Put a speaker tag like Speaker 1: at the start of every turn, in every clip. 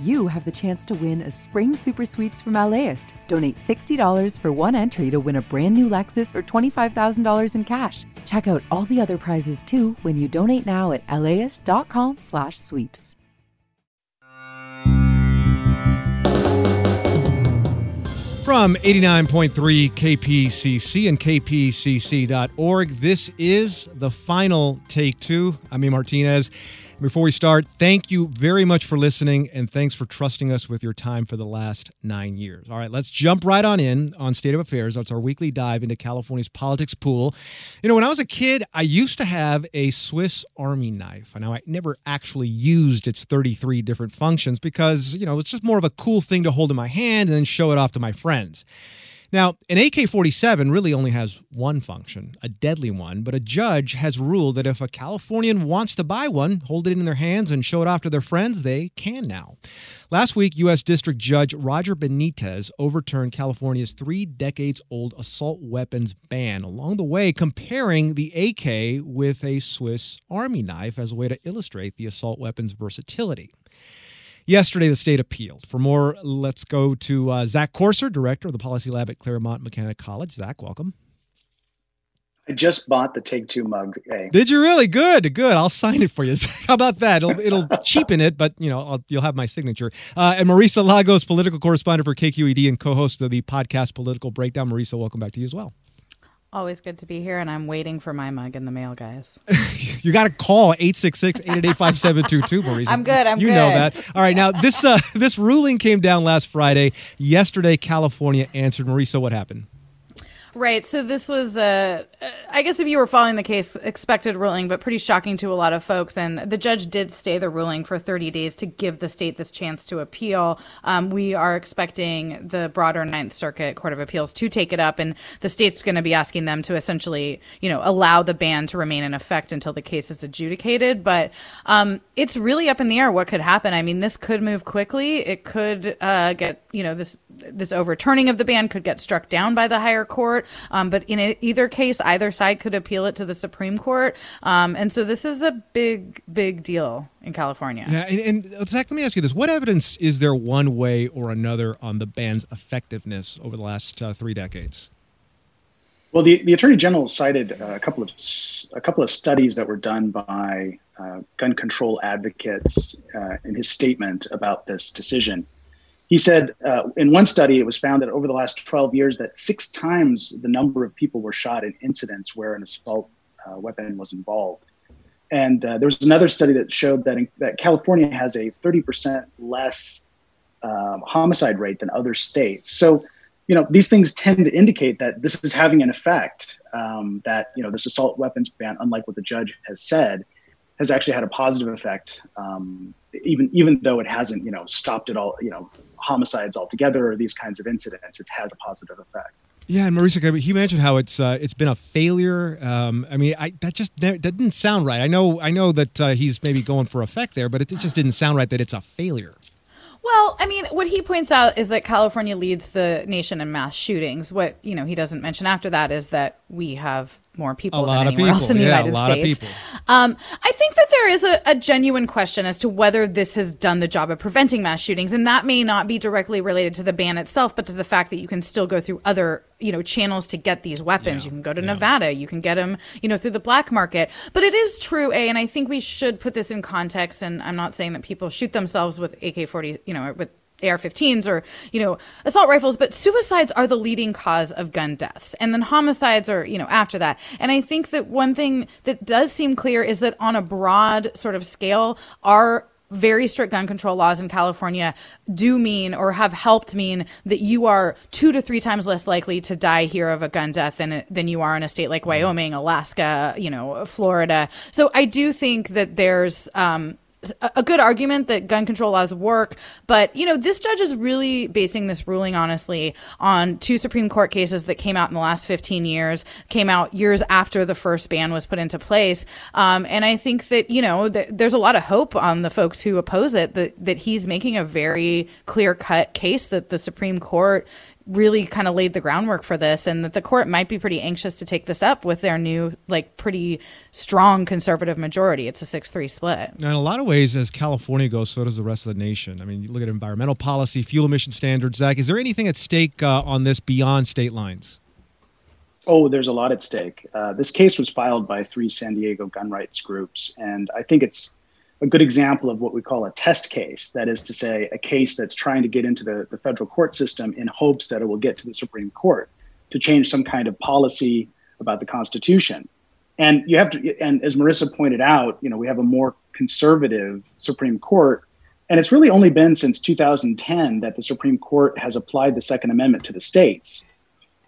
Speaker 1: you have the chance to win a spring super sweeps from LAist. Donate $60 for one entry to win a brand new Lexus or $25,000 in cash. Check out all the other prizes too when you donate now at laist.com/sweeps.
Speaker 2: From 89.3 KPCC and kpcc.org, this is the final take two. I'm E. Martinez. Before we start, thank you very much for listening and thanks for trusting us with your time for the last nine years. All right, let's jump right on in on State of Affairs. That's our weekly dive into California's politics pool. You know, when I was a kid, I used to have a Swiss Army knife. Now, I never actually used its 33 different functions because, you know, it's just more of a cool thing to hold in my hand and then show it off to my friends. Now, an AK 47 really only has one function, a deadly one, but a judge has ruled that if a Californian wants to buy one, hold it in their hands, and show it off to their friends, they can now. Last week, U.S. District Judge Roger Benitez overturned California's three decades old assault weapons ban, along the way, comparing the AK with a Swiss Army knife as a way to illustrate the assault weapon's versatility. Yesterday, the state appealed. For more, let's go to uh, Zach Courser, director of the Policy Lab at Claremont McKenna College. Zach, welcome.
Speaker 3: I just bought the Take Two mug. Hey.
Speaker 2: Did you really? Good, good. I'll sign it for you. How about that? It'll, it'll cheapen it, but you know I'll, you'll have my signature. Uh, and Marisa Lagos, political correspondent for KQED and co-host of the podcast Political Breakdown. Marisa, welcome back to you as well.
Speaker 4: Always good to be here, and I'm waiting for my mug in the mail, guys.
Speaker 2: you got to call 866-888-5722, Marisa.
Speaker 4: I'm good. I'm good.
Speaker 2: you
Speaker 4: good.
Speaker 2: know that. All right, now this uh, this ruling came down last Friday. Yesterday, California answered. Marisa, what happened?
Speaker 4: Right. So this was, I guess, if you were following the case, expected ruling, but pretty shocking to a lot of folks. And the judge did stay the ruling for 30 days to give the state this chance to appeal. Um, we are expecting the broader Ninth Circuit Court of Appeals to take it up, and the state's going to be asking them to essentially, you know, allow the ban to remain in effect until the case is adjudicated. But um, it's really up in the air what could happen. I mean, this could move quickly. It could uh, get, you know, this this overturning of the ban could get struck down by the higher court. Um, but in a, either case, either side could appeal it to the Supreme Court. Um, and so this is a big, big deal in California.
Speaker 2: Yeah, and, and Zach, let me ask you this: What evidence is there, one way or another, on the ban's effectiveness over the last uh, three decades?
Speaker 3: Well, the, the attorney general cited a couple of a couple of studies that were done by uh, gun control advocates uh, in his statement about this decision. He said uh, in one study, it was found that over the last 12 years, that six times the number of people were shot in incidents where an assault uh, weapon was involved. And uh, there was another study that showed that, in, that California has a 30% less um, homicide rate than other states. So, you know, these things tend to indicate that this is having an effect. Um, that you know, this assault weapons ban, unlike what the judge has said, has actually had a positive effect. Um, even even though it hasn't, you know, stopped it all, you know, homicides altogether or these kinds of incidents, it's had a positive effect.
Speaker 2: Yeah, and Marisa, he mentioned how it's uh, it's been a failure. Um, I mean, I, that just that didn't sound right. I know I know that uh, he's maybe going for effect there, but it, it just didn't sound right that it's a failure.
Speaker 4: Well, I mean, what he points out is that California leads the nation in mass shootings. What you know he doesn't mention after that is that we have more people
Speaker 2: a lot
Speaker 4: than
Speaker 2: of
Speaker 4: anywhere
Speaker 2: people.
Speaker 4: else in the
Speaker 2: yeah,
Speaker 4: United States. Um, I think that there is a, a genuine question as to whether this has done the job of preventing mass shootings, and that may not be directly related to the ban itself, but to the fact that you can still go through other you know channels to get these weapons.
Speaker 2: Yeah,
Speaker 4: You can go to
Speaker 2: yeah.
Speaker 4: Nevada, you can get them you know through the black market. But it is true, a, and I think we should put this in context. And I'm not saying that people shoot themselves with AK-40, you know, with AR-15s or you know assault rifles, but suicides are the leading cause of gun deaths, and then homicides are you know after that. And I think that one thing that does seem clear is that on a broad sort of scale, our very strict gun control laws in California do mean or have helped mean that you are two to three times less likely to die here of a gun death than than you are in a state like Wyoming, Alaska, you know, Florida. So I do think that there's um, a good argument that gun control laws work, but you know this judge is really basing this ruling honestly on two Supreme Court cases that came out in the last 15 years, came out years after the first ban was put into place, um, and I think that you know th- there's a lot of hope on the folks who oppose it that that he's making a very clear cut case that the Supreme Court really kind of laid the groundwork for this and that the court might be pretty anxious to take this up with their new like pretty strong conservative majority. It's a 6-3 split.
Speaker 2: Now, in a lot of ways as california goes so does the rest of the nation. I mean you look at environmental policy fuel emission standards. Zach is there anything at stake uh, on this beyond state lines?
Speaker 3: Oh, there's a lot at stake. Uh, this case was filed by three San Diego gun rights groups, and I think it's a good example of what we call a test case. That is to say, a case that's trying to get into the, the federal court system in hopes that it will get to the Supreme Court to change some kind of policy about the Constitution. And you have to, and as Marisa pointed out, you know, we have a more conservative Supreme Court. And it's really only been since 2010 that the Supreme Court has applied the Second Amendment to the states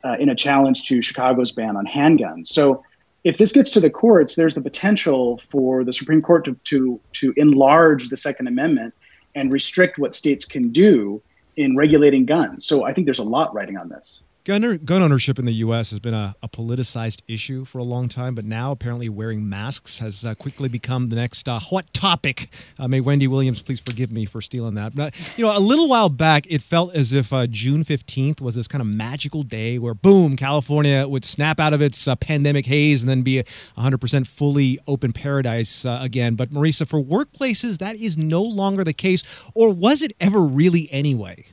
Speaker 3: uh, in a challenge to Chicago's ban on handguns. So if this gets to the courts, there's the potential for the Supreme Court to, to, to enlarge the Second Amendment and restrict what states can do in regulating guns. So I think there's a lot riding on this.
Speaker 2: Gun, gun ownership in the U.S. has been a, a, politicized issue for a long time, but now apparently wearing masks has uh, quickly become the next uh, hot topic. Uh, may Wendy Williams please forgive me for stealing that. But, you know, a little while back, it felt as if uh, June 15th was this kind of magical day where, boom, California would snap out of its uh, pandemic haze and then be a 100% fully open paradise uh, again. But, Marisa, for workplaces, that is no longer the case. Or was it ever really anyway?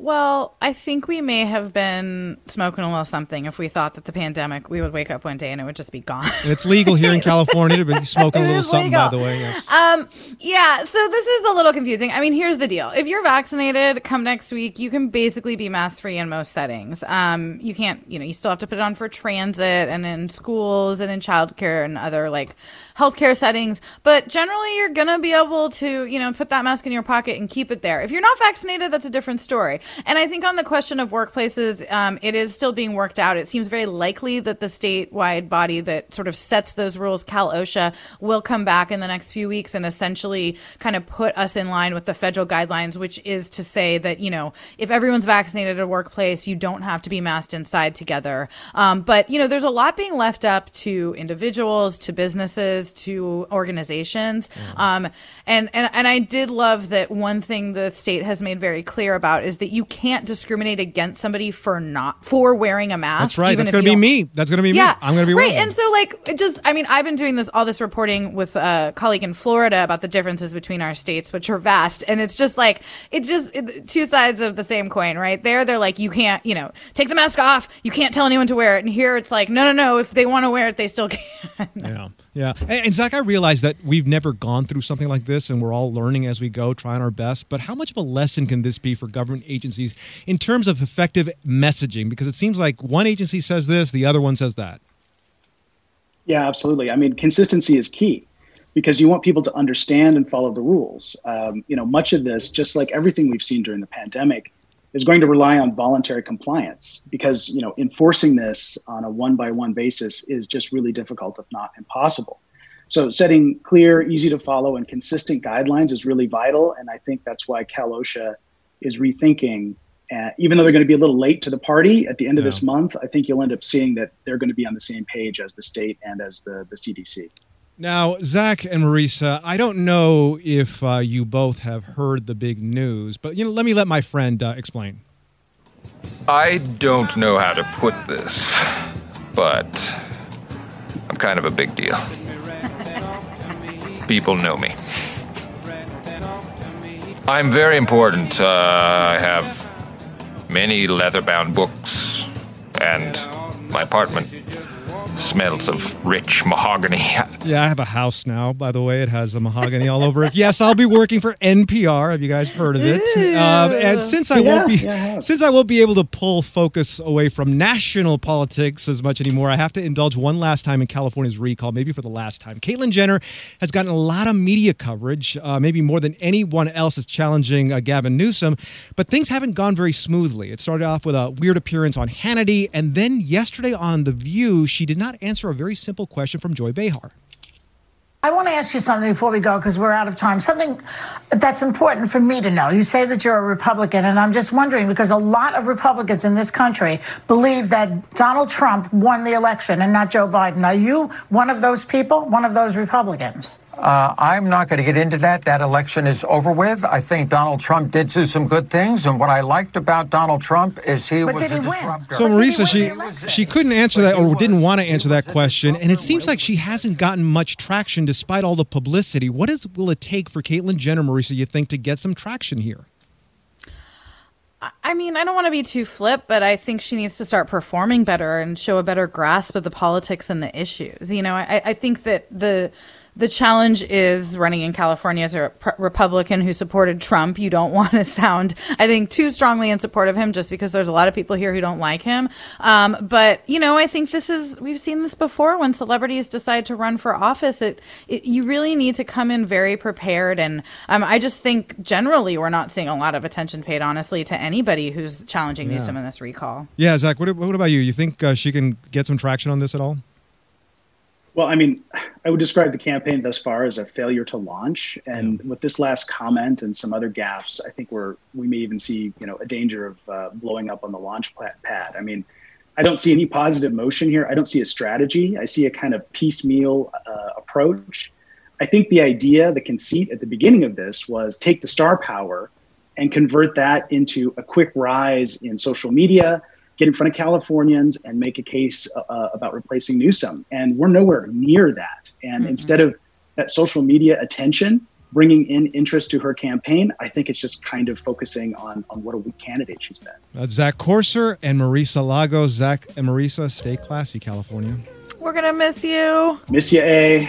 Speaker 4: Well, I think we may have been smoking a little something if we thought that the pandemic, we would wake up one day and it would just be gone.
Speaker 2: And it's legal here in California to be smoking a little something, legal. by the way. Yes.
Speaker 4: Um, yeah, so this is a little confusing. I mean, here's the deal. If you're vaccinated, come next week, you can basically be mask free in most settings. Um, you can't, you know, you still have to put it on for transit and in schools and in childcare and other like healthcare settings. But generally, you're going to be able to, you know, put that mask in your pocket and keep it there. If you're not vaccinated, that's a different story. And I think on the question of workplaces, um, it is still being worked out. It seems very likely that the statewide body that sort of sets those rules, Cal OSHA, will come back in the next few weeks and essentially kind of put us in line with the federal guidelines, which is to say that, you know, if everyone's vaccinated at a workplace, you don't have to be masked inside together. Um, but, you know, there's a lot being left up to individuals, to businesses, to organizations. Mm. Um, and, and, and I did love that one thing the state has made very clear about is that you can't discriminate against somebody for not for wearing a mask.
Speaker 2: That's right. That's going to be me. That's going to be yeah, me. I'm going to be
Speaker 4: right. And so, like, it just I mean, I've been doing this all this reporting with a colleague in Florida about the differences between our states, which are vast, and it's just like it's just it, two sides of the same coin, right? There, they're like, you can't, you know, take the mask off. You can't tell anyone to wear it. And here, it's like, no, no, no. If they want to wear it, they still can.
Speaker 2: yeah. Yeah. And, and, Zach, I realize that we've never gone through something like this and we're all learning as we go, trying our best. But how much of a lesson can this be for government agencies in terms of effective messaging? Because it seems like one agency says this, the other one says that.
Speaker 3: Yeah, absolutely. I mean, consistency is key because you want people to understand and follow the rules. Um, you know, much of this, just like everything we've seen during the pandemic, is going to rely on voluntary compliance because you know enforcing this on a one by one basis is just really difficult if not impossible. So setting clear easy to follow and consistent guidelines is really vital and i think that's why cal osha is rethinking uh, even though they're going to be a little late to the party at the end of this month i think you'll end up seeing that they're going to be on the same page as the state and as the, the cdc
Speaker 2: now, Zach and Marisa, I don't know if uh, you both have heard the big news, but you know, let me let my friend uh, explain.
Speaker 5: I don't know how to put this, but I'm kind of a big deal. People know me. I'm very important. Uh, I have many leather bound books, and my apartment smells of rich mahogany.
Speaker 2: yeah, I have a house now, by the way. It has a mahogany all over it. Yes, I'll be working for NPR. Have you guys heard of it? Um, and since I yeah, won't be yeah, since I won't be able to pull focus away from national politics as much anymore, I have to indulge one last time in California's recall, maybe for the last time. Caitlyn Jenner has gotten a lot of media coverage, uh, maybe more than anyone else is challenging uh, Gavin Newsom, but things haven't gone very smoothly. It started off with a weird appearance on Hannity, and then yesterday on The View, she did not answer a very simple question from Joy Behar.
Speaker 6: I want to ask you something before we go because we're out of time. Something that's important for me to know. You say that you're a Republican, and I'm just wondering because a lot of Republicans in this country believe that Donald Trump won the election and not Joe Biden. Are you one of those people, one of those Republicans?
Speaker 7: Uh, I'm not going to get into that. That election is over with. I think Donald Trump did do some good things, and what I liked about Donald Trump is he
Speaker 6: But
Speaker 7: was
Speaker 6: did
Speaker 7: a
Speaker 6: he win?
Speaker 2: So
Speaker 6: But
Speaker 2: Marisa, she
Speaker 6: win the election?
Speaker 2: she couldn't answer that or didn't want to answer that question, and it seems like she hasn't gotten much traction despite all the publicity. What is will it take for Caitlyn Jenner, Marisa? You think to get some traction here?
Speaker 4: I mean, I don't want to be too flip, but I think she needs to start performing better and show a better grasp of the politics and the issues. You know, I, I think that the the challenge is running in California as a Rep- Republican who supported Trump. You don't want to sound, I think, too strongly in support of him just because there's a lot of people here who don't like him. Um, but you know, I think this is we've seen this before when celebrities decide to run for office. It, it you really need to come in very prepared, and um, I just think generally we're not seeing a lot of attention paid, honestly, to anybody who's challenging Newsom in this recall.
Speaker 2: Yeah, Zach. What, what about you? You think uh, she can get some traction on this at all?
Speaker 3: Well, I mean, I would describe the campaign thus far as a failure to launch, and with this last comment and some other gaffes, I think we're we may even see you know a danger of uh, blowing up on the launch pad. I mean, I don't see any positive motion here. I don't see a strategy. I see a kind of piecemeal uh, approach. I think the idea, the conceit at the beginning of this was take the star power and convert that into a quick rise in social media, get in front of Californians and make a case uh, about replacing Newsom. And we're nowhere near that. And instead of that social media attention bringing in interest to her campaign, I think it's just kind of focusing on, on what a weak candidate she's been.
Speaker 2: That's Zach Courser and Marisa Lagos. Zach and Marisa, stay classy, California.
Speaker 4: We're gonna miss you.
Speaker 3: Miss you, A.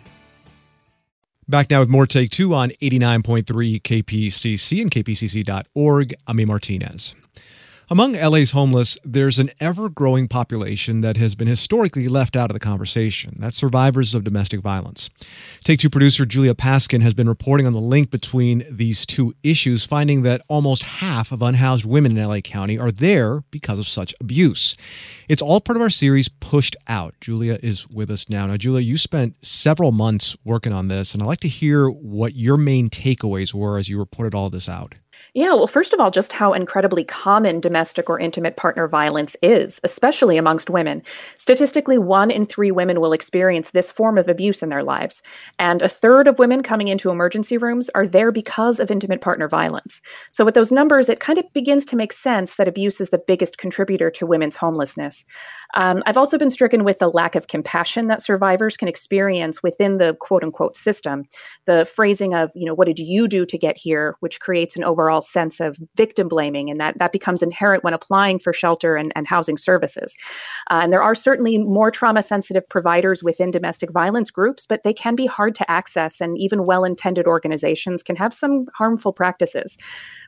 Speaker 2: Back now with more Take Two on 89.3 KPCC and kpcc.org. Ami Martinez. Among LA's homeless, there's an ever growing population that has been historically left out of the conversation. That's survivors of domestic violence. Take Two producer Julia Paskin has been reporting on the link between these two issues, finding that almost half of unhoused women in LA County are there because of such abuse. It's all part of our series, Pushed Out. Julia is with us now. Now, Julia, you spent several months working on this, and I'd like to hear what your main takeaways were as you reported all this out.
Speaker 8: Yeah, well, first of all, just how incredibly common domestic or intimate partner violence is, especially amongst women. Statistically, one in three women will experience this form of abuse in their lives. And a third of women coming into emergency rooms are there because of intimate partner violence. So, with those numbers, it kind of begins to make sense that abuse is the biggest contributor to women's homelessness. Um, I've also been stricken with the lack of compassion that survivors can experience within the quote unquote system. The phrasing of, you know, what did you do to get here, which creates an overall sense of victim blaming, and that, that becomes inherent when applying for shelter and, and housing services. Uh, and there are certainly more trauma sensitive providers within domestic violence groups, but they can be hard to access, and even well intended organizations can have some harmful practices.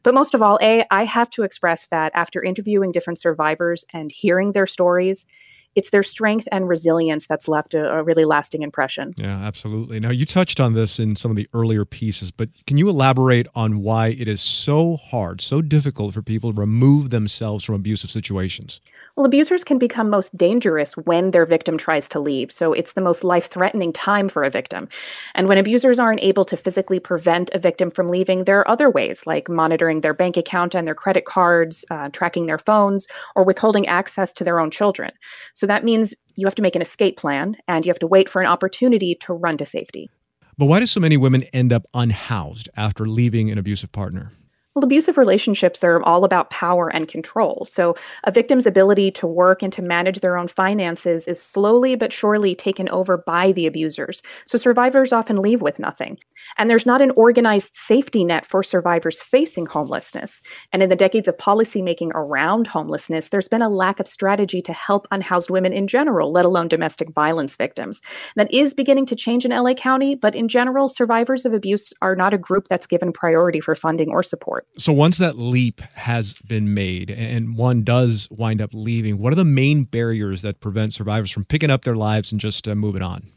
Speaker 8: But most of all, A, I have to express that after interviewing different survivors and hearing their stories, it's their strength and resilience that's left a, a, really lasting impression.
Speaker 2: Yeah, absolutely. Now, you touched on this in some of the earlier pieces, but can you elaborate on why it is so hard, so difficult for people to remove themselves from abusive situations?
Speaker 8: Well, abusers can become most dangerous when their victim tries to leave. So it's the most life threatening time for a victim. And when abusers aren't able to physically prevent a victim from leaving, there are other ways, like monitoring their bank account and their credit cards, uh, tracking their phones, or withholding access to their own children. So that means you have to make an escape plan and you have to wait for an opportunity to run to safety.
Speaker 2: But why do so many women end up unhoused after leaving an abusive partner?
Speaker 8: Well, abusive relationships are all about power and control. So, a victim's ability to work and to manage their own finances is slowly but surely taken over by the abusers. So, survivors often leave with nothing. And there's not an organized safety net for survivors facing homelessness. And in the decades of policymaking around homelessness, there's been a lack of strategy to help unhoused women in general, let alone domestic violence victims. That is beginning to change in LA County, but in general, survivors of abuse are not a group that's given priority for funding or support.
Speaker 2: So once that leap has been made and one does wind up leaving, what are the main barriers that prevent survivors from picking up their lives and just uh, moving on?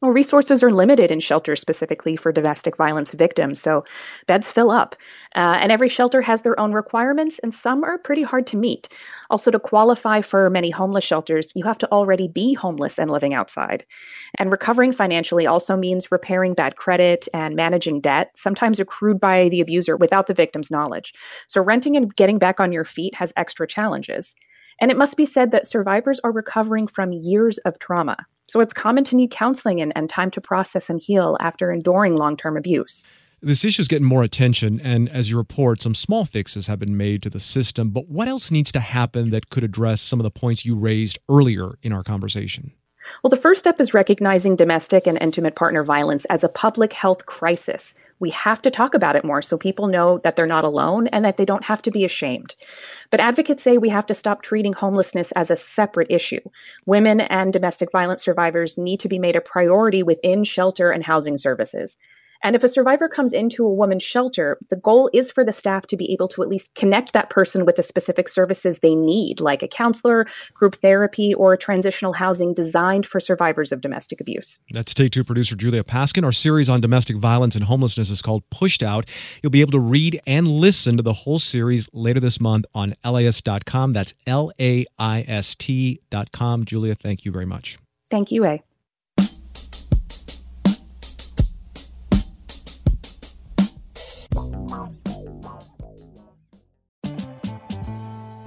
Speaker 8: Well, resources are limited in shelters specifically for domestic violence victims, so beds fill up. Uh, and every shelter has their own requirements, and some are pretty hard to meet. Also, to qualify for many homeless shelters, you have to already be homeless and living outside. And recovering financially also means repairing bad credit and managing debt, sometimes accrued by the abuser without the victim's knowledge. So, renting and getting back on your feet has extra challenges. And it must be said that survivors are recovering from years of trauma. So it's common to need counseling and, and time to process and heal after enduring long term abuse.
Speaker 2: This issue is getting more attention, and as you report, some small fixes have been made to the system. But what else needs to happen that could address some of the points you raised earlier in our conversation?
Speaker 8: Well, the first step is recognizing domestic and intimate partner violence as a public health crisis we have to talk about it more so people know that they're not alone and that they don't have to be ashamed. But advocates say we have to stop treating homelessness as a separate issue. Women and domestic violence survivors need to be made a priority within shelter and housing services. And if a survivor comes into a woman's shelter, the goal is for the staff to be able to at least connect that person with the specific services they need, like a counselor, group therapy, or transitional housing designed for survivors of domestic abuse.
Speaker 2: That's Take Two producer Julia Paskin. Our series on domestic violence and homelessness is called Pushed Out. You'll be able to read and listen to the whole series later this month on LAist.com. That's L A I S T.com. Julia, thank you very much.
Speaker 8: Thank you, A.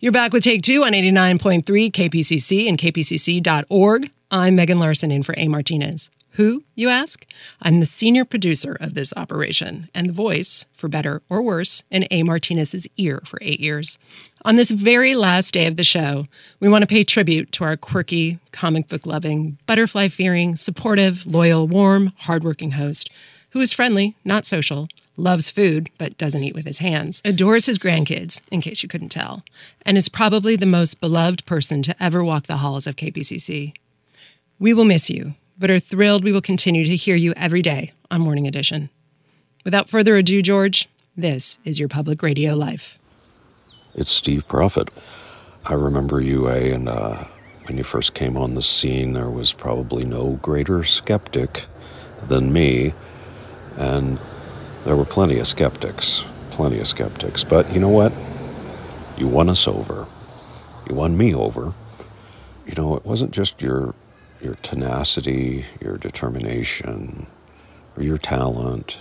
Speaker 9: You're back with Take Two on 89.3 KPCC and kpcc.org. I'm Megan Larson in for A. Martinez. Who, you ask? I'm the senior producer of this operation and the voice, for better or worse, in A. Martinez's ear for eight years. On this very last day of the show, we want to pay tribute to our quirky, comic book loving, butterfly fearing, supportive, loyal, warm, hardworking host who is friendly, not social, loves food but doesn't eat with his hands, adores his grandkids, in case you couldn't tell, and is probably the most beloved person to ever walk the halls of KPCC. We will miss you, but are thrilled we will continue to hear you every day on Morning Edition. Without further ado, George, this is your public radio life.
Speaker 10: It's Steve Proffitt. I remember you, A, and uh, when you first came on the scene, there was probably no greater skeptic than me. And there were plenty of skeptics, plenty of skeptics. But you know what? You won us over. You won me over. You know, it wasn't just your your tenacity, your determination, or your talent.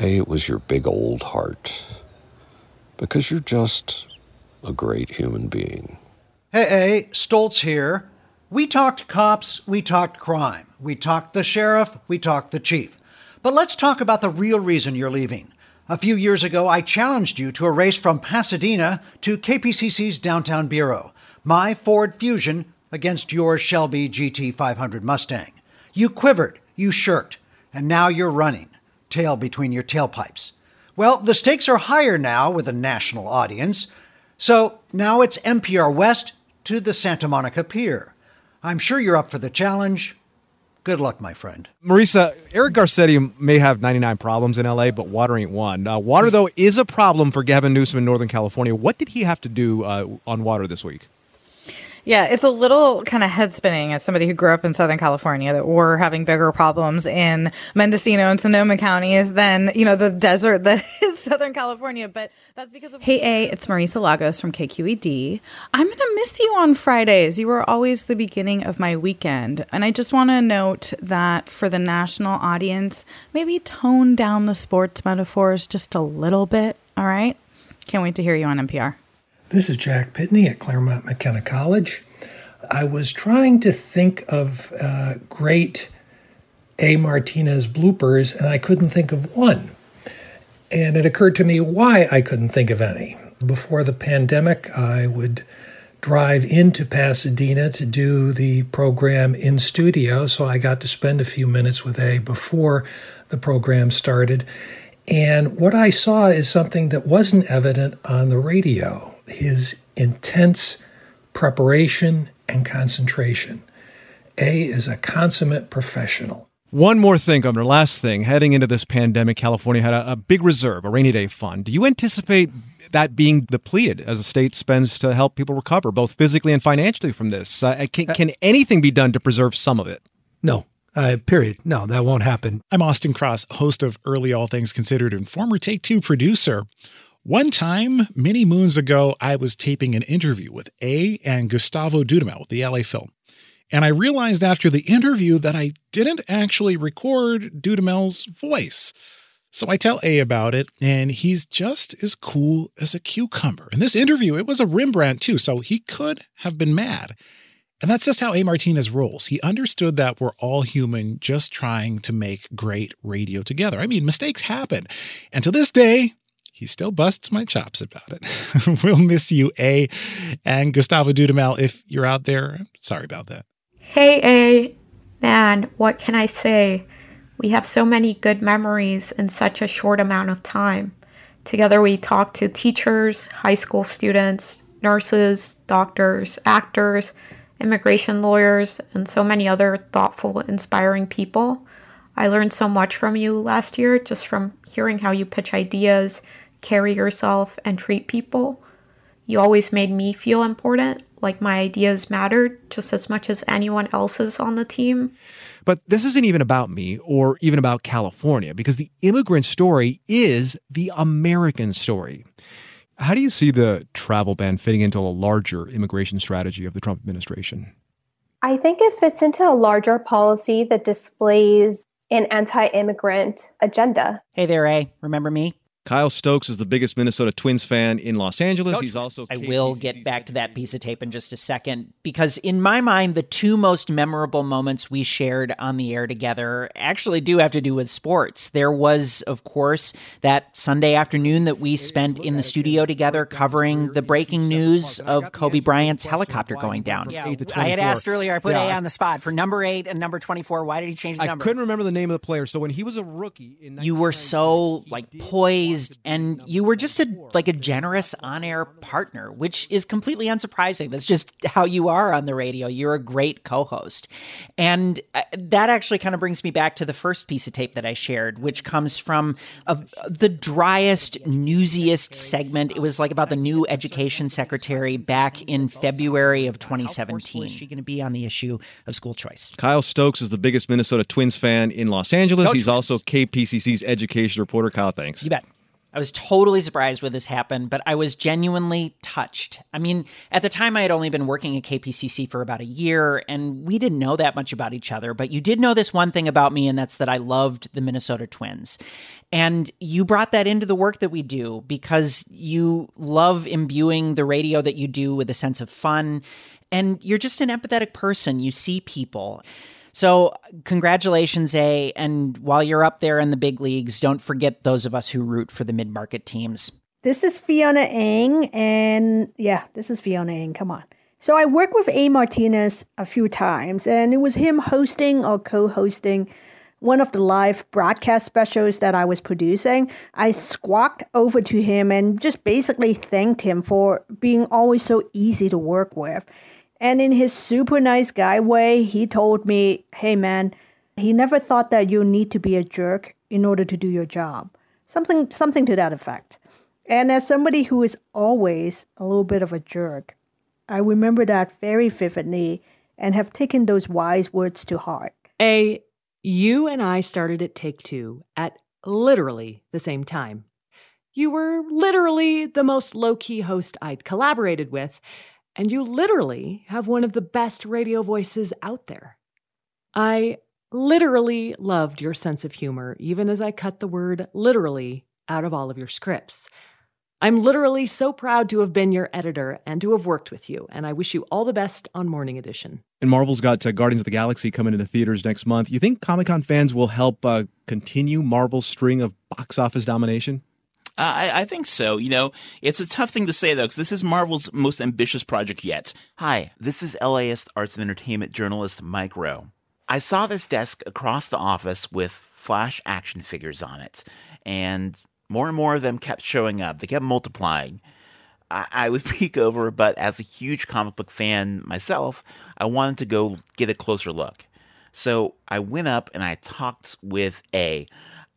Speaker 10: A, it was your big old heart. Because you're just a great human being.
Speaker 11: Hey, hey, Stoltze here. We talked cops, we talked crime. We talked the sheriff, we talked the chief. But let's talk about the real reason you're leaving. A few years ago, I challenged you to a race from Pasadena to KPCC's downtown bureau, my Ford Fusion against your Shelby GT500 Mustang. You quivered, you shirked, and now you're running, tail between your tailpipes. Well, the stakes are higher now with a national audience, so now it's NPR West to the Santa Monica Pier. I'm sure you're up for the challenge. Good luck, my friend.
Speaker 2: Marisa, Eric Garcetti may have 99 problems in LA, but water ain't one. Uh, water, though, is a problem for Gavin Newsom in Northern California. What did he have to do uh, on water this week?
Speaker 4: Yeah, it's a little kind of head spinning as somebody who grew up in Southern California that we're having bigger problems in Mendocino and Sonoma counties than, you know, the desert that is Southern California. But that's because of. Hey, A, it's Marisa Lagos from KQED. I'm going to miss you on Fridays. You were always the beginning of my weekend. And I just want to note that for the national audience, maybe tone down the sports metaphors just a little bit. All right? Can't wait to hear you on NPR.
Speaker 12: This is Jack Pitney at Claremont McKenna College. I was trying to think of uh, great A. Martinez bloopers, and I couldn't think of one. And it occurred to me why I couldn't think of any. Before the pandemic, I would drive into Pasadena to do the program in studio. So I got to spend a few minutes with A before the program started. And what I saw is something that wasn't evident on the radio his intense preparation and concentration. A is a consummate professional.
Speaker 2: One more thing, Governor. Last thing. Heading into this pandemic, California had a, a big reserve, a rainy day fund. Do you anticipate that being depleted as the state spends to help people recover, both physically and financially, from this? Uh, can, can anything be done to preserve some of it?
Speaker 13: No. Uh, period. No, that won't happen.
Speaker 14: I'm Austin Cross, host of Early All Things Considered and former Take Two producer. One time, many moons ago, I was taping an interview with A and Gustavo Dudamel with the LA Phil. And I realized after the interview that I didn't actually record Dudamel's voice. So I tell A about it, and he's just as cool as a cucumber. In this interview, it was a Rembrandt too, so he could have been mad. And that's just how A. Martinez rolls. He understood that we're all human, just trying to make great radio together. I mean, mistakes happen. And to this day, he still busts my chops about it. we'll miss you, A. And Gustavo Dudamel, if you're out there, sorry about that.
Speaker 15: Hey, A. Man, what can I say? We have so many good memories in such a short amount of time. Together, we talked to teachers, high school students, nurses, doctors, actors, immigration lawyers, and so many other thoughtful, inspiring people. I learned so much from you last year just from hearing how you pitch ideas, carry yourself, and treat people. You always made me feel important, like my ideas mattered just as much as anyone else's on the team.
Speaker 2: But this isn't even about me or even about California because the immigrant story is the American story. How do you see the travel ban fitting into a larger immigration strategy of the Trump administration?
Speaker 16: I think it fits into a larger policy that displays an anti immigrant agenda.
Speaker 17: Hey there, A. Remember me?
Speaker 2: Kyle Stokes is the biggest Minnesota Twins fan in Los Angeles.
Speaker 17: Coach
Speaker 2: He's also
Speaker 17: I will get back to that piece of tape in just a second because in my mind the two most memorable moments we shared on the air together actually do have to do with sports. There was of course that Sunday afternoon that we spent in the studio together covering the breaking news of Kobe Bryant's helicopter going down.
Speaker 11: Yeah, I had asked earlier I put yeah. A on the spot for number 8 and number 24. Why did he change the
Speaker 2: I
Speaker 11: number?
Speaker 2: I couldn't remember the name of the player. So when he was a rookie in
Speaker 17: You were so like poised and you were just a like a generous on-air partner which is completely unsurprising. That's just how you are on the radio. You're a great co-host. And uh, that actually kind of brings me back to the first piece of tape that i shared which comes from a, the driest newsiest segment. It was like about the new education secretary back in february of 2017 is she going to be on the issue of school choice?
Speaker 2: Kyle stokes is the biggest minnesota twins fan in los angeles.
Speaker 17: Go
Speaker 2: he's
Speaker 17: Twins.
Speaker 2: also kpcc's education reporter. Kyle thanks.
Speaker 17: You bet I was totally surprised when this happened, but I was genuinely touched. I mean, at the time, I had only been working at KPCC for about a year, and we didn't know that much about each other. But you did know this one thing about me, and that's that I loved the Minnesota Twins. And you brought that into the work that we do because you love imbuing the radio that you do with a sense of fun. And you're just an empathetic person. You see people. So, congratulations, A. And while you're up there in the big leagues, don't forget those of us who root for the mid market teams.
Speaker 18: This is Fiona Ng. And yeah, this is Fiona Ng. Come on. So, I worked with A. Martinez a few times, and it was him hosting or co hosting one of the live broadcast specials that I was producing. I squawked over to him and just basically thanked him for being always so easy to work with. And in his super nice guy way, he told me, hey man, he never thought that you need to be a jerk in order to do your job. Something something to that effect. And as somebody who is always a little bit of a jerk, I remember that very vividly and have taken those wise words to heart.
Speaker 19: A, you and I started at Take Two at literally the same time. You were literally the most low key host I'd collaborated with, and you literally have one of the best radio voices out there. I literally loved your sense of humor, even as I cut the word literally out of all of your scripts. I'm literally so proud to have been your editor and to have worked with you, and I wish you all the best on Morning Edition.
Speaker 2: And Marvel's got uh, Guardians of the Galaxy coming into theaters next month. You think Comic Con fans will help uh, continue Marvel's string of box office domination?
Speaker 20: I, I think so. You know, it's a tough thing to say though, because this is Marvel's most ambitious project yet. Hi, this is LAist arts and entertainment journalist Mike Roe. I saw this desk across the office with flash action figures on it, and more and more of them kept showing up. They kept multiplying. I, I would peek over, but as a huge comic book fan myself, I wanted to go get a closer look. So I went up and I talked with A.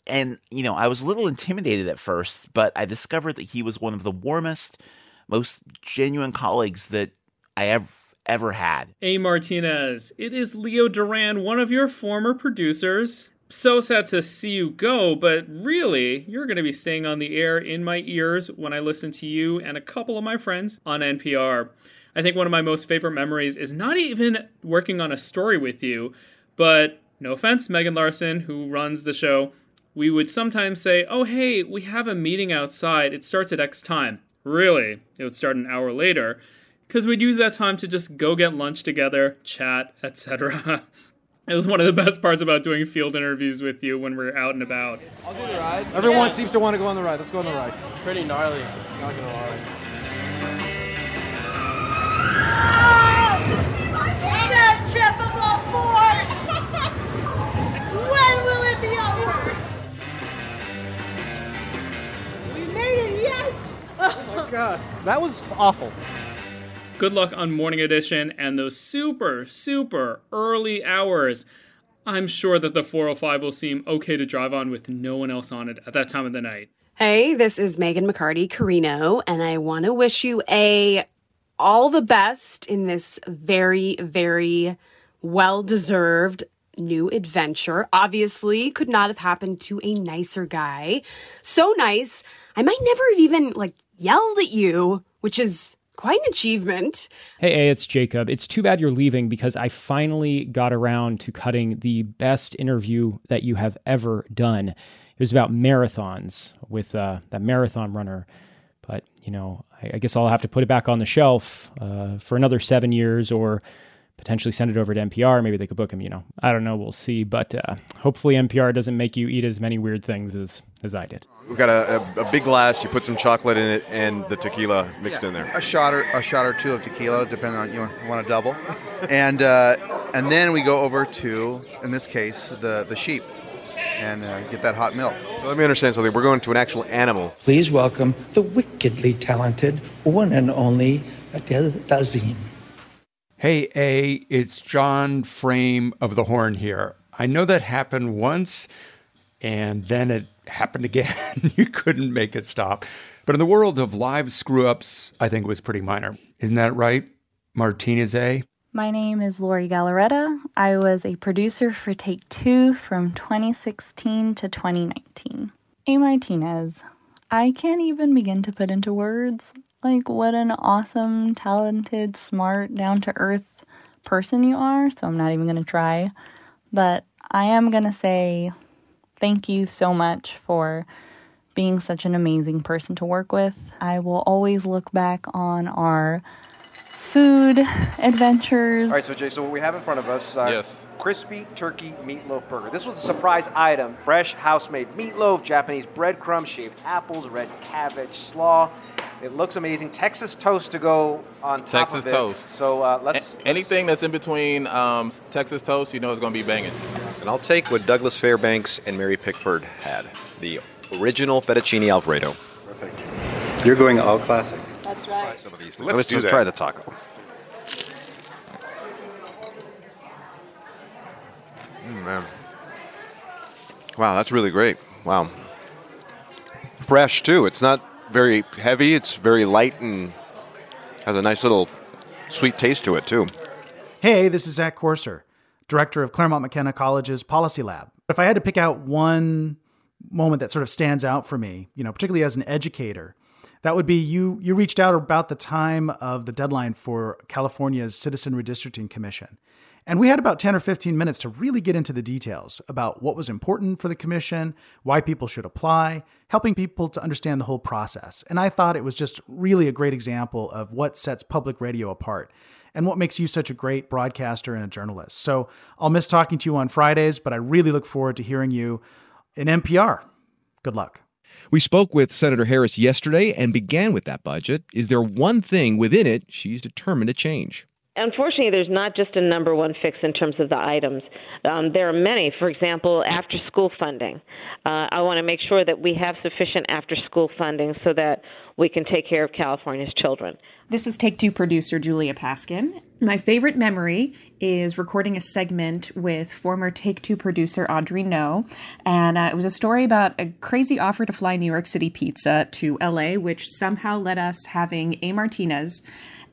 Speaker 20: And, you know, I was a little intimidated at first, but I discovered that he was one of the warmest, most genuine colleagues that I have ever had.
Speaker 21: Hey Martinez, it is Leo Duran, one of your former producers. So sad to see you go, but really, you're going to be staying on the air in my ears when I listen to you and a couple of my friends on NPR. I think one of my most favorite memories is not even working on a story with you, but no offense, Megan Larson, who runs the show, we would sometimes say, Oh, hey, we have a meeting outside. It starts at X time. Really, it would start an hour later, because we'd use that time to just go get lunch together, chat, etc. it was one of the best parts about doing field interviews with you when we're out and about.
Speaker 22: I'll do the ride.
Speaker 23: Everyone seems to want to go on the ride. Let's go on the ride.
Speaker 22: Pretty gnarly, not gonna lie.
Speaker 24: triple We made it, yes!
Speaker 23: Oh my god. That was awful.
Speaker 21: Good luck on Morning Edition and those super, super early hours. I'm sure that the 405 will seem okay to drive on with no one else on it at that time of the night.
Speaker 25: Hey, this is Megan McCarty Carino, and I want to wish you a all the best in this very, very well deserved new adventure. Obviously, could not have happened to a nicer guy. So nice, I might never have even like yelled at you, which is quite an achievement.
Speaker 26: Hey, A, it's Jacob. It's too bad you're leaving because I finally got around to cutting the best interview that you have ever done. It was about marathons with uh, that marathon runner. But, you know, I, I, guess I'll have to put it back on the shelf uh, for another seven years or potentially send it over to NPR. Maybe they could book him, you know. I don't know. We'll see. But uh, hopefully NPR doesn't make you eat as many weird things as, as I did.
Speaker 2: We've got a, a, a big glass. You put some chocolate in it and the tequila mixed
Speaker 27: yeah,
Speaker 2: in there.
Speaker 27: A shot or a shot or two of tequila, depending on you want to double, and uh, and then we go over to, in this case, the the sheep, and uh, get that hot milk.
Speaker 2: Let me understand something. We're going to an actual animal.
Speaker 28: Please welcome the wickedly talented one and only Adele Dazeem.
Speaker 29: Hey, A, it's John Frame of the Horn here. I know that happened once, and then it happened again. you couldn't make it stop. But in the world of live screw ups, I think it was pretty minor. Isn't that right, Martinez A?
Speaker 30: My name is Lori Galarreta. I was a producer for Take Two from 2016 to 2019. A Martinez, I can't even begin to put into words like what an awesome, talented, smart, down to earth person you are. So I'm not even going to try. But I am going to say thank you so much for being such an amazing person to work with. I will always look back on our food adventures.
Speaker 31: All right, so Jay, so what we have in front of us, uh,
Speaker 2: yes,
Speaker 31: crispy turkey meatloaf burger. This was a surprise item: fresh, house-made meatloaf, Japanese breadcrumb, shaved apples, red cabbage, slaw. It looks amazing. Texas toast to go on top
Speaker 32: Texas
Speaker 31: of it.
Speaker 32: toast.
Speaker 31: So uh, let's,
Speaker 32: A- anything that's in between um, Texas toast, you know, is going to be banging.
Speaker 33: And I'll take what Douglas Fairbanks and Mary Pickford had the original fettuccine alfredo.
Speaker 31: Perfect.
Speaker 33: You're going all classic.
Speaker 30: That's right.
Speaker 33: Some of these.
Speaker 2: Let's
Speaker 33: Let's
Speaker 2: do
Speaker 33: just
Speaker 2: that.
Speaker 33: try the taco.
Speaker 2: Mm, man. Wow, that's really great. Wow. Fresh, too. It's not very heavy, it's very light and has a nice little sweet taste to it, too.
Speaker 3: Hey, this is Zach Courser, director of Claremont McKenna College's Policy Lab. If I had to pick out one moment that sort of stands out for me, you know, particularly as an educator, that would be you you reached out about the time of the deadline for California's Citizen Redistricting Commission. And we had about 10 or 15 minutes to really get into the details about what was important for the commission, why people should apply, helping people to understand the whole process. And I thought it was just really a great example of what sets public radio apart and what makes you such a great broadcaster and a journalist. So I'll miss talking to you on Fridays, but I really look forward to hearing you in NPR. Good luck.
Speaker 2: We spoke with Senator Harris yesterday and began with that budget. Is there one thing within it she's determined to change?
Speaker 34: Unfortunately, there's not just a number one fix in terms of the items. Um, there are many. For example, after school funding. Uh, I want to make sure that we have sufficient after school funding so that we can take care of California's children.
Speaker 35: This is Take Two producer Julia Paskin. My favorite memory is recording a segment with former Take Two producer Audrey No. And uh, it was a story about a crazy offer to fly New York City pizza to LA, which somehow led us having A. Martinez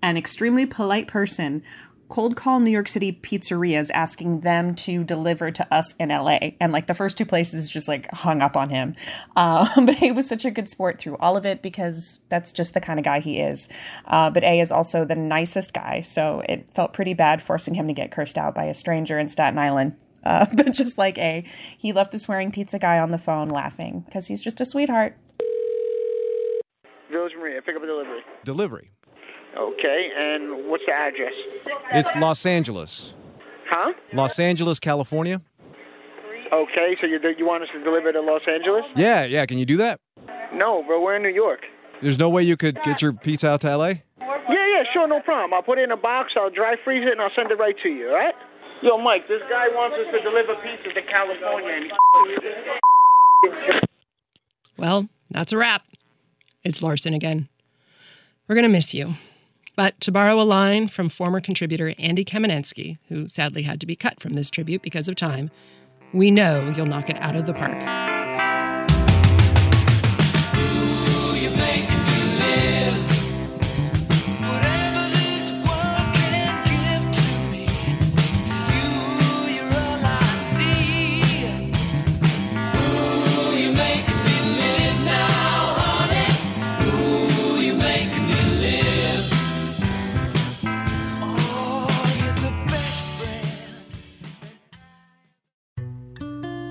Speaker 35: an extremely polite person cold call New York City pizzerias asking them to deliver to us in LA. And like the first two places just like hung up on him. Uh, but he was such a good sport through all of it because that's just the kind of guy he is. Uh, but A is also the nicest guy. So it felt pretty bad forcing him to get cursed out by a stranger in Staten Island. Uh, but just like A, he left the swearing pizza guy on the phone laughing because he's just a sweetheart.
Speaker 36: Village Maria, pick up a delivery.
Speaker 2: Delivery.
Speaker 36: Okay, and what's the address?
Speaker 2: It's Los Angeles.
Speaker 36: Huh?
Speaker 2: Los Angeles, California?
Speaker 36: Okay, so you you want us to deliver to Los Angeles?
Speaker 2: Yeah, yeah. Can you do that?
Speaker 36: No, bro, we're in New York.
Speaker 2: There's no way you could get your pizza out to LA?
Speaker 36: Yeah, yeah, sure, no problem. I'll put it in a box, I'll dry freeze it, and I'll send it right to you, all right? Yo, Mike, this guy wants us to deliver pizza to California. And
Speaker 9: Well, that's a wrap. It's Larson again. We're going to miss you. But to borrow a line from former contributor Andy Kamenetzky, who sadly had to be cut from this tribute because of time, we know you'll knock it out of the park.